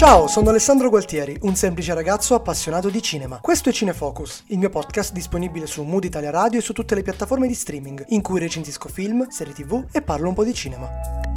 Ciao, sono Alessandro Gualtieri, un semplice ragazzo appassionato di cinema. Questo è Cinefocus, il mio podcast disponibile su Mood Italia Radio e su tutte le piattaforme di streaming, in cui recensisco film, serie tv e parlo un po' di cinema.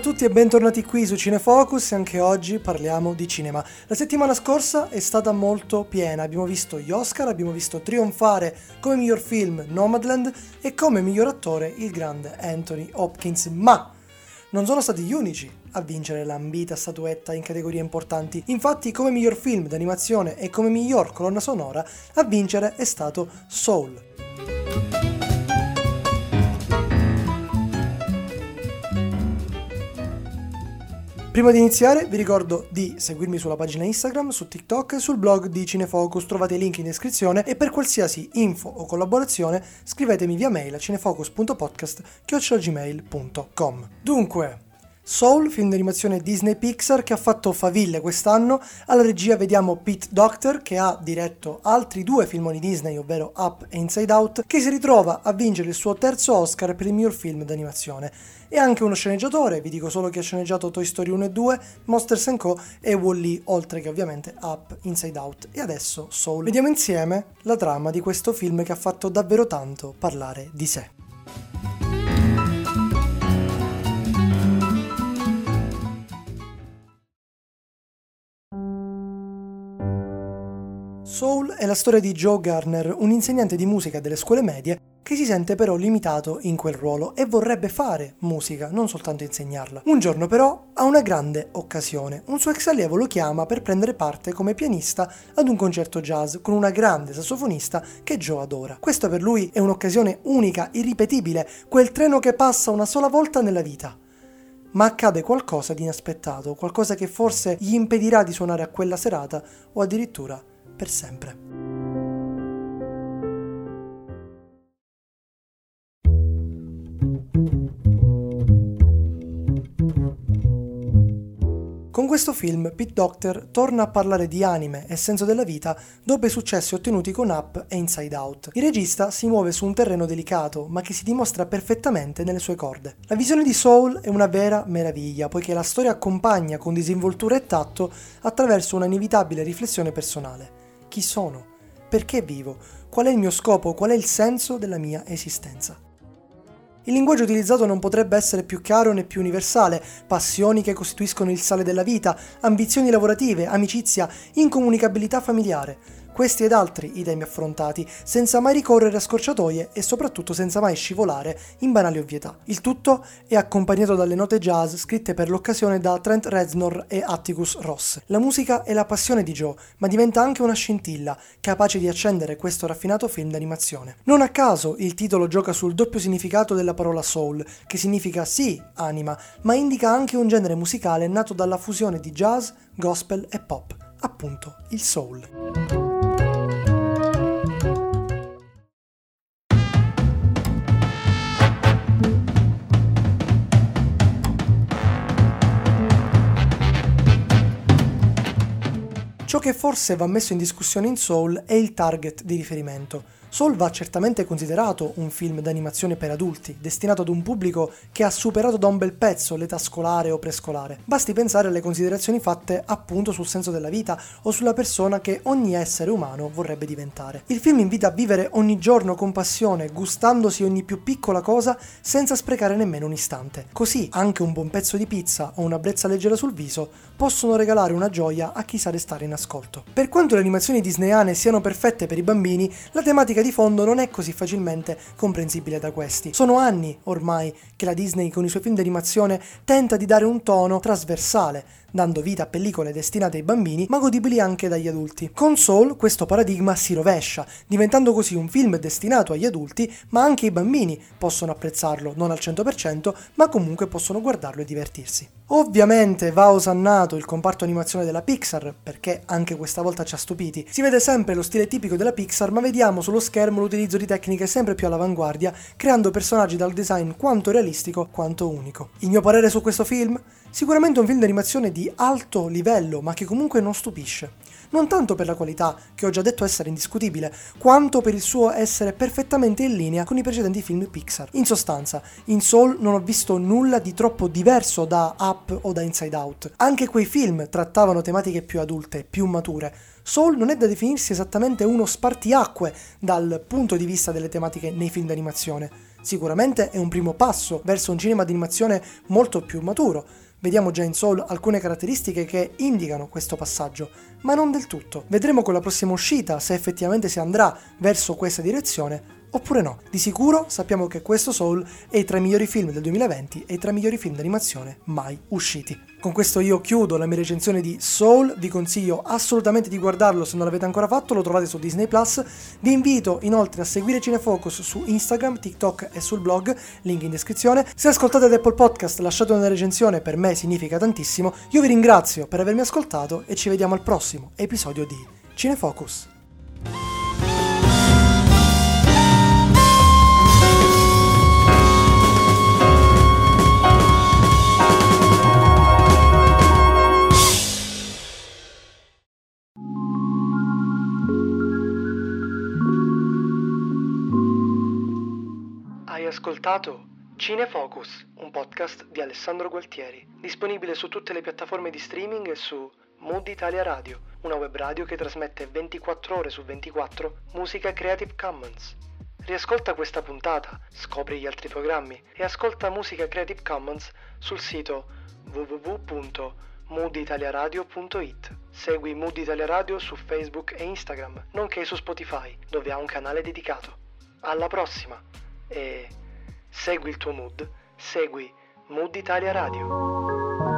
A tutti e bentornati qui su Cinefocus e anche oggi parliamo di cinema. La settimana scorsa è stata molto piena, abbiamo visto gli Oscar, abbiamo visto trionfare come miglior film Nomadland e come miglior attore il grande Anthony Hopkins, ma non sono stati gli unici a vincere l'ambita statuetta in categorie importanti. Infatti, come miglior film d'animazione e come miglior colonna sonora, a vincere è stato Soul. Prima di iniziare vi ricordo di seguirmi sulla pagina Instagram, su TikTok e sul blog di Cinefocus, trovate i link in descrizione e per qualsiasi info o collaborazione scrivetemi via mail a cinefocus.podcast.gmail.com Dunque, Soul, film d'animazione Disney Pixar che ha fatto faville quest'anno. Alla regia vediamo Pete Docter che ha diretto altri due filmoni Disney, ovvero Up e Inside Out, che si ritrova a vincere il suo terzo Oscar per il miglior film d'animazione. E anche uno sceneggiatore, vi dico solo che ha sceneggiato Toy Story 1 e 2, Monsters Co. e Wall-E, oltre che ovviamente Up, Inside Out e adesso Soul. Vediamo insieme la trama di questo film che ha fatto davvero tanto parlare di sé. Soul è la storia di Joe Garner, un insegnante di musica delle scuole medie che si sente però limitato in quel ruolo e vorrebbe fare musica, non soltanto insegnarla. Un giorno però ha una grande occasione. Un suo ex allievo lo chiama per prendere parte come pianista ad un concerto jazz con una grande sassofonista che Joe adora. Questa per lui è un'occasione unica, irripetibile, quel treno che passa una sola volta nella vita. Ma accade qualcosa di inaspettato, qualcosa che forse gli impedirà di suonare a quella serata o addirittura per sempre. Con questo film Pete Docter torna a parlare di anime e senso della vita dopo i successi ottenuti con Up e Inside Out. Il regista si muove su un terreno delicato, ma che si dimostra perfettamente nelle sue corde. La visione di Soul è una vera meraviglia, poiché la storia accompagna con disinvoltura e tatto attraverso una inevitabile riflessione personale chi sono, perché vivo, qual è il mio scopo, qual è il senso della mia esistenza. Il linguaggio utilizzato non potrebbe essere più chiaro né più universale, passioni che costituiscono il sale della vita, ambizioni lavorative, amicizia, incomunicabilità familiare, questi ed altri i temi affrontati, senza mai ricorrere a scorciatoie e soprattutto senza mai scivolare in banali ovvietà. Il tutto è accompagnato dalle note jazz scritte per l'occasione da Trent Reznor e Atticus Ross. La musica è la passione di Joe, ma diventa anche una scintilla, capace di accendere questo raffinato film d'animazione. Non a caso il titolo gioca sul doppio significato della parola soul, che significa sì, anima, ma indica anche un genere musicale nato dalla fusione di jazz, gospel e pop, appunto il soul. Ciò che forse va messo in discussione in Soul è il target di riferimento. Soul va certamente considerato un film d'animazione per adulti, destinato ad un pubblico che ha superato da un bel pezzo l'età scolare o prescolare. Basti pensare alle considerazioni fatte appunto sul senso della vita o sulla persona che ogni essere umano vorrebbe diventare. Il film invita a vivere ogni giorno con passione, gustandosi ogni più piccola cosa senza sprecare nemmeno un istante. Così anche un buon pezzo di pizza o una brezza leggera sul viso possono regalare una gioia a chi sa restare in ascolto. Per quanto le animazioni disneyane siano perfette per i bambini, la tematica di fondo non è così facilmente comprensibile da questi. Sono anni ormai che la Disney con i suoi film d'animazione tenta di dare un tono trasversale, dando vita a pellicole destinate ai bambini ma godibili anche dagli adulti. Con Soul questo paradigma si rovescia, diventando così un film destinato agli adulti ma anche i bambini possono apprezzarlo, non al 100% ma comunque possono guardarlo e divertirsi. Ovviamente va osannato il comparto animazione della Pixar, perché anche questa volta ci ha stupiti. Si vede sempre lo stile tipico della Pixar, ma vediamo sullo schermo l'utilizzo di tecniche sempre più all'avanguardia, creando personaggi dal design quanto realistico quanto unico. Il mio parere su questo film? Sicuramente un film d'animazione di alto livello, ma che comunque non stupisce. Non tanto per la qualità, che ho già detto essere indiscutibile, quanto per il suo essere perfettamente in linea con i precedenti film Pixar. In sostanza, in Soul non ho visto nulla di troppo diverso da Up o da Inside Out. Anche quei film trattavano tematiche più adulte, più mature. Soul non è da definirsi esattamente uno spartiacque dal punto di vista delle tematiche nei film d'animazione. Sicuramente è un primo passo verso un cinema d'animazione molto più maturo, Vediamo già in Soul alcune caratteristiche che indicano questo passaggio, ma non del tutto. Vedremo con la prossima uscita se effettivamente si andrà verso questa direzione oppure no. Di sicuro sappiamo che questo Soul è tra i migliori film del 2020 e tra i migliori film d'animazione mai usciti. Con questo io chiudo la mia recensione di Soul, vi consiglio assolutamente di guardarlo se non l'avete ancora fatto, lo trovate su Disney Plus. Vi invito inoltre a seguire Cinefocus su Instagram, TikTok e sul blog, link in descrizione. Se ascoltate ad Apple Podcast lasciate una recensione, per me significa tantissimo. Io vi ringrazio per avermi ascoltato e ci vediamo al prossimo episodio di Cinefocus. Ascoltato Cinefocus, un podcast di Alessandro Gualtieri, disponibile su tutte le piattaforme di streaming e su Mood Italia Radio, una web radio che trasmette 24 ore su 24 musica Creative Commons. Riascolta questa puntata, scopri gli altri programmi e ascolta musica Creative Commons sul sito www.mooditaliaradio.it. Segui Mood Italia Radio su Facebook e Instagram, nonché su Spotify, dove ha un canale dedicato. Alla prossima e Segui il tuo mood, segui Mood Italia Radio.